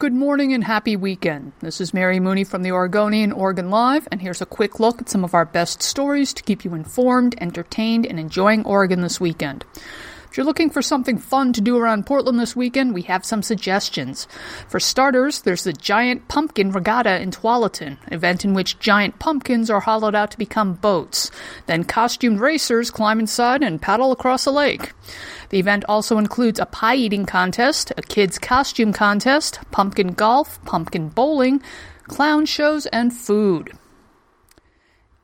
Good morning and happy weekend. This is Mary Mooney from the Oregonian Oregon Live, and here's a quick look at some of our best stories to keep you informed, entertained, and enjoying Oregon this weekend. If you're looking for something fun to do around Portland this weekend, we have some suggestions. For starters, there's the Giant Pumpkin Regatta in Tualatin, event in which giant pumpkins are hollowed out to become boats. Then costumed racers climb inside and paddle across a lake. The event also includes a pie eating contest, a kids' costume contest, pumpkin golf, pumpkin bowling, clown shows, and food.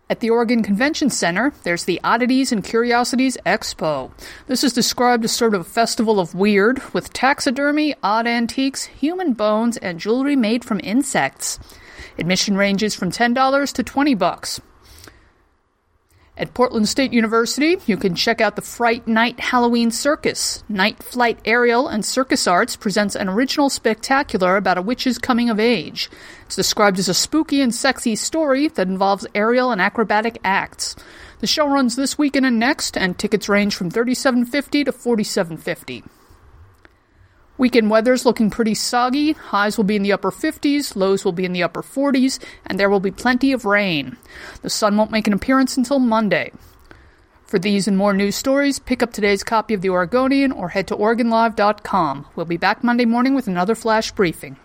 At the Oregon Convention Center, there's the Oddities and Curiosities Expo. This is described as sort of a festival of weird, with taxidermy, odd antiques, human bones, and jewelry made from insects. Admission ranges from $10 to 20 bucks. At Portland State University, you can check out the Fright Night Halloween Circus. Night Flight Aerial and Circus Arts presents an original spectacular about a witch's coming of age. It's described as a spooky and sexy story that involves aerial and acrobatic acts. The show runs this weekend and next, and tickets range from $37.50 to $47.50. Weekend weather's looking pretty soggy. Highs will be in the upper 50s, lows will be in the upper 40s, and there will be plenty of rain. The sun won't make an appearance until Monday. For these and more news stories, pick up today's copy of The Oregonian or head to OregonLive.com. We'll be back Monday morning with another flash briefing.